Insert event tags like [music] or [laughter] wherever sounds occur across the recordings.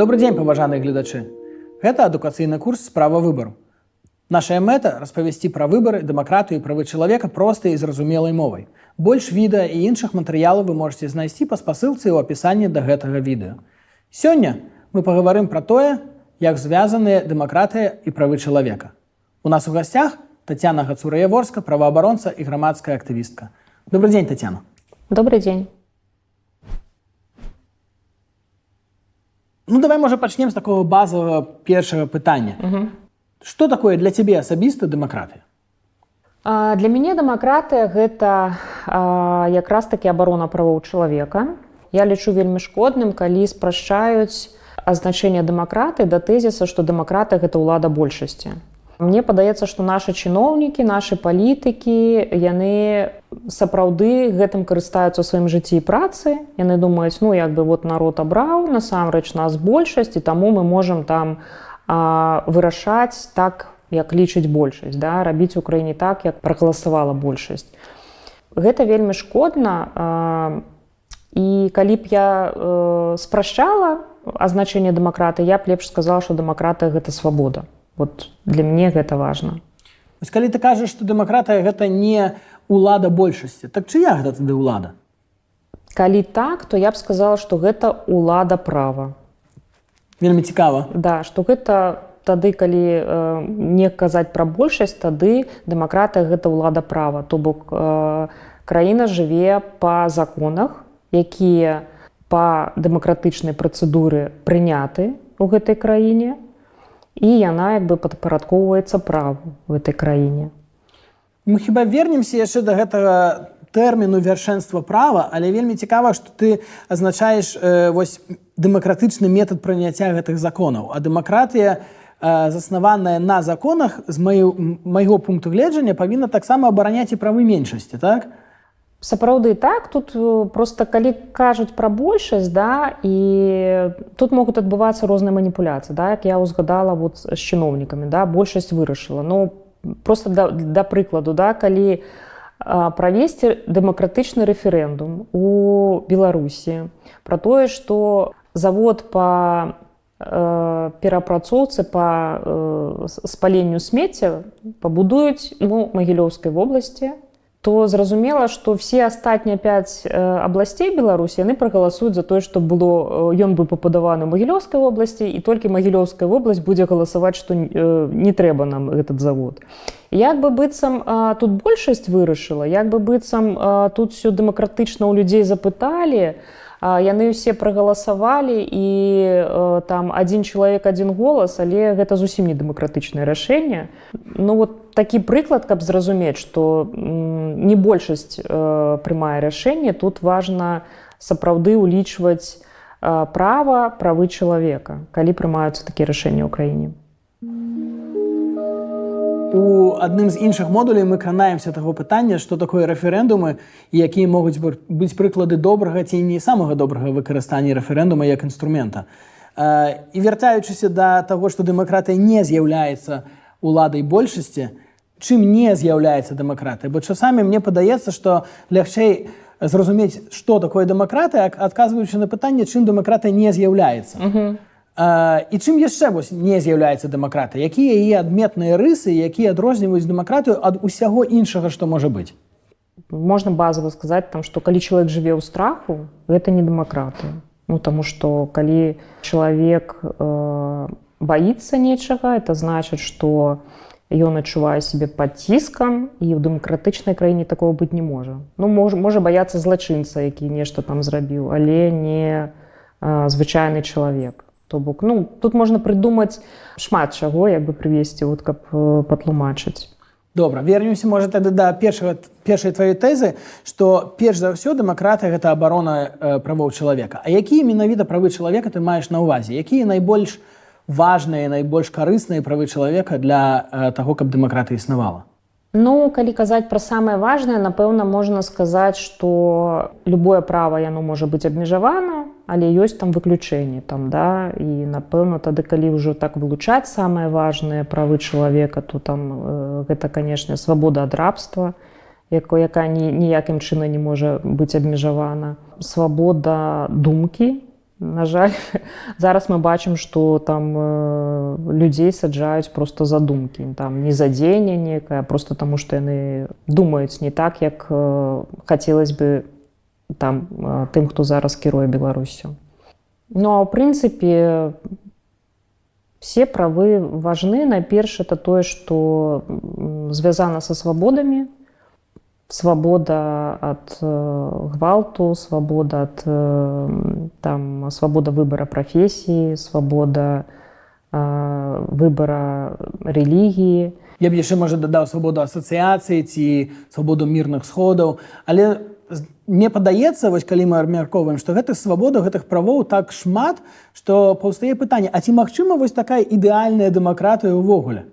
Добрый дзень паважаныя гледачы. Гэта адукацыйны курс справа выбару. Нашая мэта распавесці пра выбары, дэмакратыю і правы чалавека простай і зразумелай мовай. Больш відэа і іншых матэрыялаў вы можете знайсці па спасылцы ў апісанні да гэтага відэа. Сёння мы паговорым пра тое, як звязаныя дэмакратыя і правы чалавека. У нас у гасцях Татяна Гацураеворска, праваабаронца і грамадская актывістка. Добрый дзень Татяна. Добрый дзень. Ну давай можа пачнем з такого базового першага пытання. Угу. Што такое для цябе асабіста дэмакратыя? А, для мяне дэмакратыя гэта а, якраз такі абарона правоў чалавека. Я лічу вельмі шкодным, калі спрашчаюць азначэнне дэмакраты да тэзіса, што дэмакраты гэта ўлада большасці. Мне падаецца, што нашы чыноўнікі, нашы палітыкі, яны сапраўды гэтым карыстаюцца ў сваім жыцці і працы. Яны думаюць, ну як бы вот народ абраў, насамрэч нас большасць і таму мы можам там а, вырашаць так, як лічыць большасць, да? рабіць у краіне так, як прагаласавала большасць. Гэта вельмі шкодна. А, і калі б я э, спрашчала азначэнне дэмакраты, я б лепш сказала, што дэмакратыя гэта свабода вот для мне гэта важно. Вось, калі ты кажаш что дэмакратыя гэта не лада большасці так чыя гэта тады ўлада калі так то я б сказала что гэта лада права вельмі цікава да что гэта тады калі э, не казаць пра большасць тады дэмакратыя гэта ўлада права то бок э, краіна жыве па законах якія па дэмакратычнай працэдуры прыняты у гэтай краіне і яна як бы падпарадкоўваецца праву в этой краіне. Мы хіба вернемся яшчэ да гэтага тэрміну вяршэнства права, але вельмі цікава, што ты азначаеш э, вось дэмакратычны метад прыняцця гэтых законаў. А дэмакратыя, э, заснаваная на законах з майго пункту гледжання павінна таксама абараняць і правы меншасці так сапраўды так тут э, просто калі кажуць пра большасць да і тут могуць адбывацца розныя маніпуляцыі да як я ўзгадала вот з чыноўнікамі да большасць вырашыла. Ну просто да, да прыкладу да калі правесці дэмакратычны рэферэндум у беларусі про тое что завод по э, перапрацоўцы по э, спаленню смецця пабудуюць ну магілёўскай вобласці то зразумела что все астатнія 5 абласцей беларусі яны прагаласуюць за тое что было ён быў пападаваны магілёўскай вобласці і толькі магілёўская вобласць будзе галасаваць что не трэба нам этот завод. Як бы быццам тут большасць вырашыла як бы быццам тут все дэмакратычна у людзей запыталі яны ўсе прагаласавалі і там один чалавек один голас але гэта зусім не дэмакратычнае рашэнне. Ну вот такі прыклад каб зразумець что не большасць э, прымае рашэнне тут важна сапраўды улічваць э, права правы чалавека калі прымаюцца такія рашэнні ў краіне у адным з іншых модулей мы кранаемся таго пытання что такое рэферэндумы якія могуць быць прыклады добрага ці не самага добрага выкарыстання рэферэндума як інструмента. Э, і вяртаючыся да таго што дэмакратыя не з'яўляецца уладай большасці чым не з'яўляецца дэмакратыя? Бо часамі мне падаецца што лягчэй зразумець што такое дэмакратыя адказваючы на пытанне чым дэмакратыя не з'яўляецца. Uh -huh. І чым яшчэ вось не з'яўляецца дэмакратыя якія яе адметныя рысы якія адрозніваюць дэмакратыю ад усяго іншага што можа быць? Можна базава сказаць там што калі чалавек жыве ў страху гэта не дэмакратыя ну таму што калі чалавек э, баіцца нечага это значыць што ён адчувае сябе пад ціскам і ў дэмакратычнай краіне такого быць не можа. Ну мож, можа баяцца злачынца які нешта там зрабіў але не а, звычайны чалавек то бок. Ну тут можна прыдумаць шмат чаго як бы прывесці вот каб патлумачыць. Добра вернемся можа тады да першага першай тваёй тэзы што перш за ўсё дэмакратыя гэта абарона э, правоў чалавека. А якія менавіта правы чалавека ты маеш на ўвазе? Якія найбольш важныя найбольш карысныя правы чалавека для э, таго каб дэмакратыя існавала? Ну калі казаць пра самае важнае напэўна можна сказаць што любое права яно можа быць абмежавана але ёсць там выключэнне там да? І напэўна тады калі ўжо так вылучаць самыя важныя правы чалавека то там э, гэта канешне свабода ад рабства якой якая ні, ніякім чына не можа быць абмежавана. Свабода думкі на жаль. [laughs] Зараз мы бачым что там э, людзей саджаюць просто задумкі там не задзеянне некае просто таму что яны думаюць не так як э, хацелось бы там тым хто зараз кіруе беларусю ну а ў прынцыпе все правы важны найперш это тое что звязана со свабодамі свабода э, гвалту свабода э, там свабода выбора прафесіі свабода выбора рэлігіі Я б яшчэ можа дадаў свабоду асацыяцыі ці свабоду мірных сходаў але з- мне падаецца вось калі мы абмяркоўваем што гэтых свабодаў гэтых правоў так шмат што паўстае пытанне А ці магчыма вось такая ідэальная дэмакратыя ўвогуле?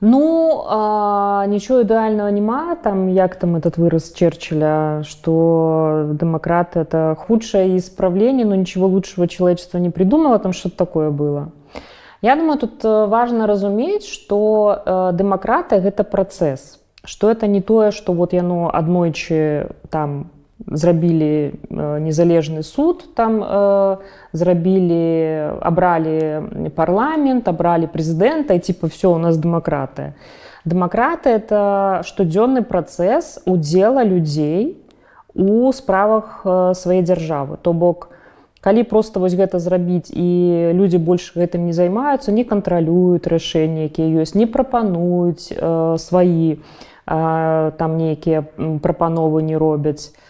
Ну а, нічого ідэального няма. Там як там этот выраз Черчилля что демократы это худшее исправление но ничего лучшего человечество не придумало там что-то такое было. Я думаю тут важно разуметь что э, демократия гэта процесс что это не тое что вот яно аднойчы там зрабілі э, незалежны суд там э, зрабілі абралі парламент абралі прэзідэнта і типа все у нас дэмакратыя дэмакратыя это штодзённы працэс удзела людзей у справах э, сваёй дзяржавы то бок калі просто вось гэта зрабіць і людзі больш гэтым не займаюцца не кантралююць рашэнні якія ёсць не прапануюць э, сваі э, там нейкія прапановы не робяць [laughs]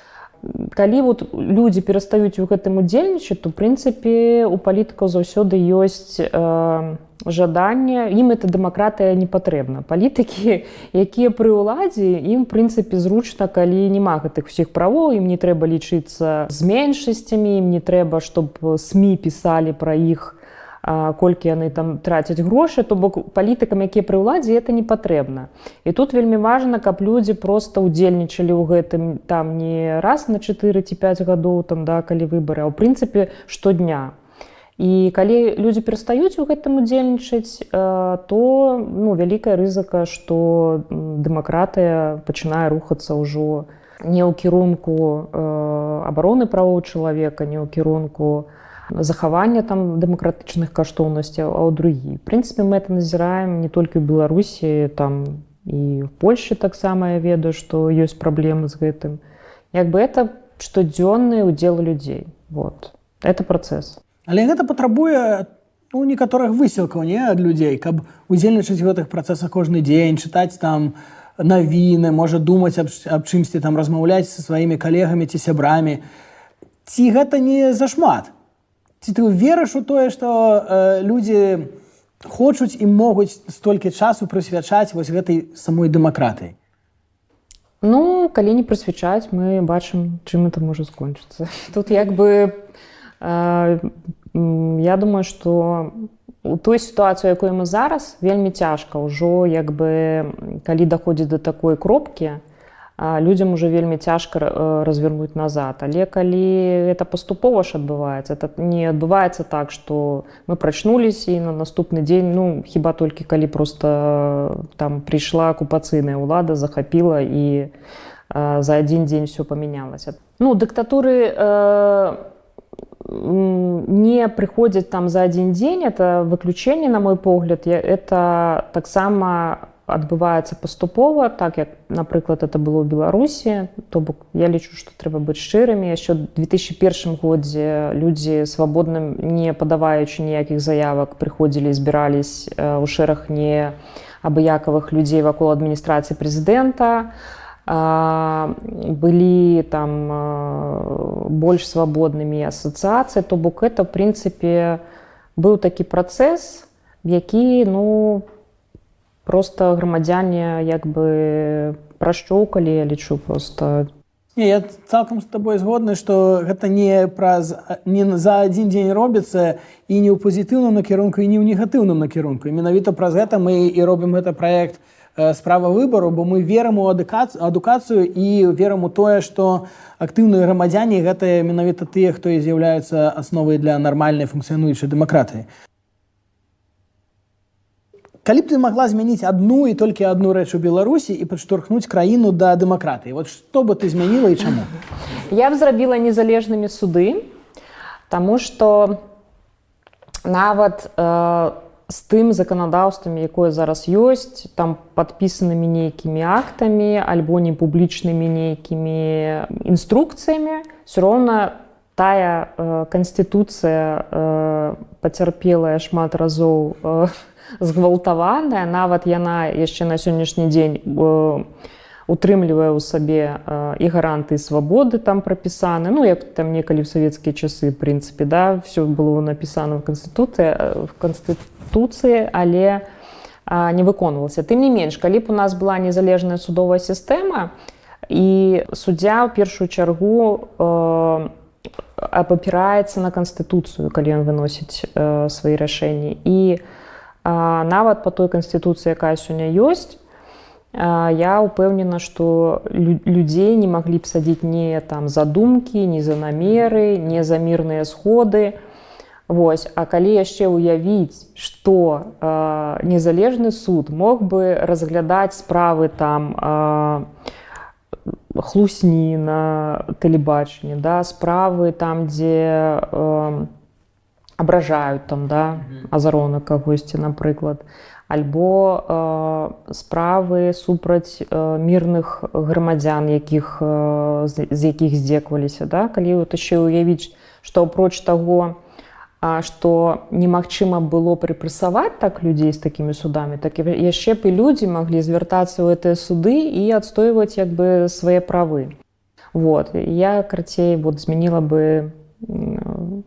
калі вот людзі перастаюць у гэтым удзельнічаць то прынцыпе у палітыкаў заўсёды ёсць э, жаданне ім это дэмакратыя не патрэбна палітыкі якія пры ўладзе ім прынцыпе зручна калі няма гэтых усіх правоў ім не трэба лічыцца з меншасцямі ім не трэба чтоб сМ пісалі пра іх колькі яны там трацяць грошы то бок палітыкам якія пры ўладзе это не патрэбна. І тут вельмі важна каб людзі просто удзельнічалі ў гэтым там не раз на 4 ці 5 гадоў там да калі выбары а ў прынцыпе штодня. І калі людзі перастаюць у гэтым удзельнічаць то ну вялікая рызыка што дэмакратыя пачынае рухацца ўжо не ў кірунку э, абароны правоў чалавека не ў кірунку захавання там дэмакратычных каштоўнасцяў а ў другі. Прынцыпе мы это назіраем не толькі ў беларусі там і в польльше таксама я ведаю што ёсць праблемы з гэтым. Як бы это штодзённы удзел людзей. Вот. Это працэс. Але гэта патрабуе ну, некаторых высілкаў не ад людзей каб удзельнічаць у гэтых працэсах кожны дзень чытаць там навіны можа думаць аб, аб чымсьці там размаўляць са сваімі калегамі ці сябрамі. Ці гэта не зашмат ці ты верыш у тое што э, людзі хочуць і могуць столькі часу прысвячаць вось гэтай самой дэмакратыі? Ну калі не прысвячаць мы бачым чым это можа скончыцца. [laughs] Тут як бы э, я думаю что у той сітуацыі якой мы зараз вельмі цяжка ўжо як бы калі даходзіць до такой кропкі а, людзям уже вельмі цяжка э, развернуць назад. Але калі это паступова ж адбываецца это не адбываецца так что мы прачнулись і на наступны дзень ну хіба толькі калі просто э, там прыйшла акупацыйная ўлада захапіла і э, за адзін дзень все памянялася. Ну дыктатуры э, не прыходзяць там за адзін дзень это выключэнне на мой погляд я- это таксама адбываецца паступова так як напрыклад это было ў беларусі то бок я лічу што трэба быць шчырымі. Яшчэ ў 2001 годзе людзі свабодным не падаваючы ніякіх заявак прыходзілі збірались э, ў шэраг не абыякавых людзей вакол адміністрацыі прэзідэнта. А, былі там а, больш свабоднымі асацыяцыі то бок это прынцыпе быў такі працэс які ну просто грамадзяне як бы прашчоўкалі я лічу просто Не, я цалкам з табой згодны, што гэта не праз не за адзін дзень робіцца і не ў пазітыўным накірунку і не ў негатыўным накірунку. Менавіта праз гэта мы і робім гэта праект справа выбару, бо мы верым у адукацыю, адукацыю і верым у тое, што актыўныя грамадзяне гэта менавіта тыя, хто і з'яўляюцца асновай для нармальнай функцыянуючай дэмакратыі. Калі б ты магла змяніць адну і толькі адну рэч у Беларусі і падштурхнуць краіну да дэмакратыі, вот што бы ты змяніла і чаму? Я б зрабіла незалежнымі суды. Таму што нават э, з тым заканадаўствам, якое зараз ёсць, там падпісанымі нейкімі актамі альбо не публічнымі нейкімі інструкцыямі, все роўна тая э, канстытуцыя э, пацярпелая шмат разоў э, згвалтаваная, нават яна яшчэ на сённяшні дзень э, утрымлівае ў сабе э, і гаранты свабоды там прапісаны. Ну як там некалі ў савецкія часы прынцыпе да все было напісана в канстытуцыі в канстытуцыі але не выконвалася. Тым не менш калі б у нас была незалежная судовая сістэма і суддзя ў першую чаргу э, апапіраецца на канстытуцыю калі ён выносіць э, свае рашэнні. І э, нават по той канстытуцыі якая сёння ёсць я ўпэўнена што людзей не маглі б садзіць не там задумкі не за намеры не за мірныя сходы. Вось а калі яшчэ ўявіць што э, незалежны суд мог бы разглядаць справы там э, хлусні на тэлебачанні да справы там дзе э, абражаюць там да азарона кагосьці напрыклад альбо э, справы супраць э, мірных грамадзян якіх э, з, з якіх здзекваліся да. Калі вот яшчэ ўявіць што апроч таго што немагчыма было прыпрасаваць так людзей з такімі судамі так яшчэ б і людзі маглі звяртацца ў гэтыя суды і адстойваць як бы свае правы. Вот. Я карацей вот змяніла бы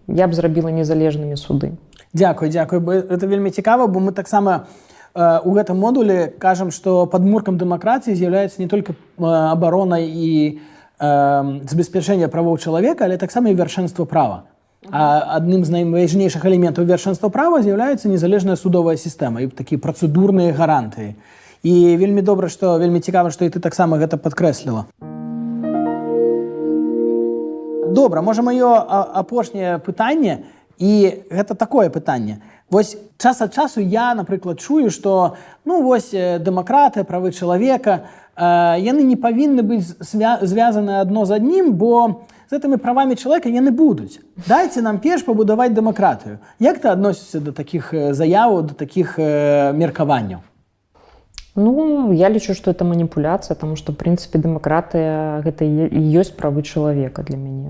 я б зрабіла незалежнымі суды Дякую дзякую это вельмі цікава бо мы таксама у гэтым модулі кажам што падмуркам дэмакратыі з'яўляецца не только абарона і э, забеспячэння правоў чалавека але таксама і вяршэнства права А адным з найважнейшых элементаў вершэнства права з'яўляецца незалежная судовая сістэма і такія працэдурныя гарантыі. І вельмі добра, што вельмі цікава, што і ты таксама гэта падкрэсліла. Добра, можа маё апошняе пытанне і гэта такое пытанне. Вось час ад часу я, напрыклад, чую, што ну вось дэмакраты, правы чалавека, э, яны не павінны быць звязаны адно з аднім, бо, з гэтымі правамі чалавека яны будуць. Дайце нам перш пабудаваць дэмакратыю. Як ты адносіся да такіх заяваў да такіх э, меркаванняў? Ну я лічу што это маніпуляцыя тому што прынцыпе дэмакратыя гэта ёсць правы чалавека для мяне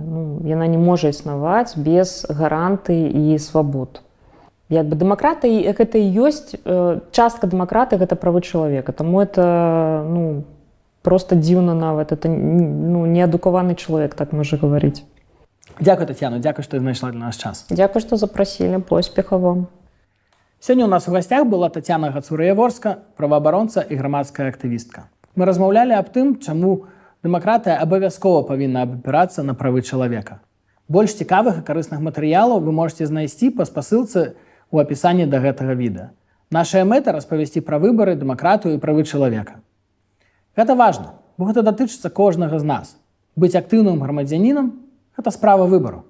яна не можа існаваць без гаранты і свабод. Як бы дэмакраты гэта і ёсць э, частка дэмакраты гэта правы чалавека. Таму это ну просто дзіўна нават. Это ну, неадукаваны чалавек так можа гаварыць. Дякую татяну дзякую што знайшла для нас час. Дякую што запрасілі. Поспеха вам. Сёння у нас у гасцях была татяна гацураяворска праваабаронца і грамадская актывістка. Мы размаўлялі аб тым чаму дэмакратыя абавязкова павінна абапірацца на правы чалавека больш цікавых і карысных матэрыялаў вы можете знайсці па спасылцы у апісанні да гэтага відэа Нашая мэта распавесці пра выбары дэмакратыю і правы чалавека Гэта важна, бо гэта датычыцца кожнага з нас. Быць актыўным грамадзянінам гэта справа выбару.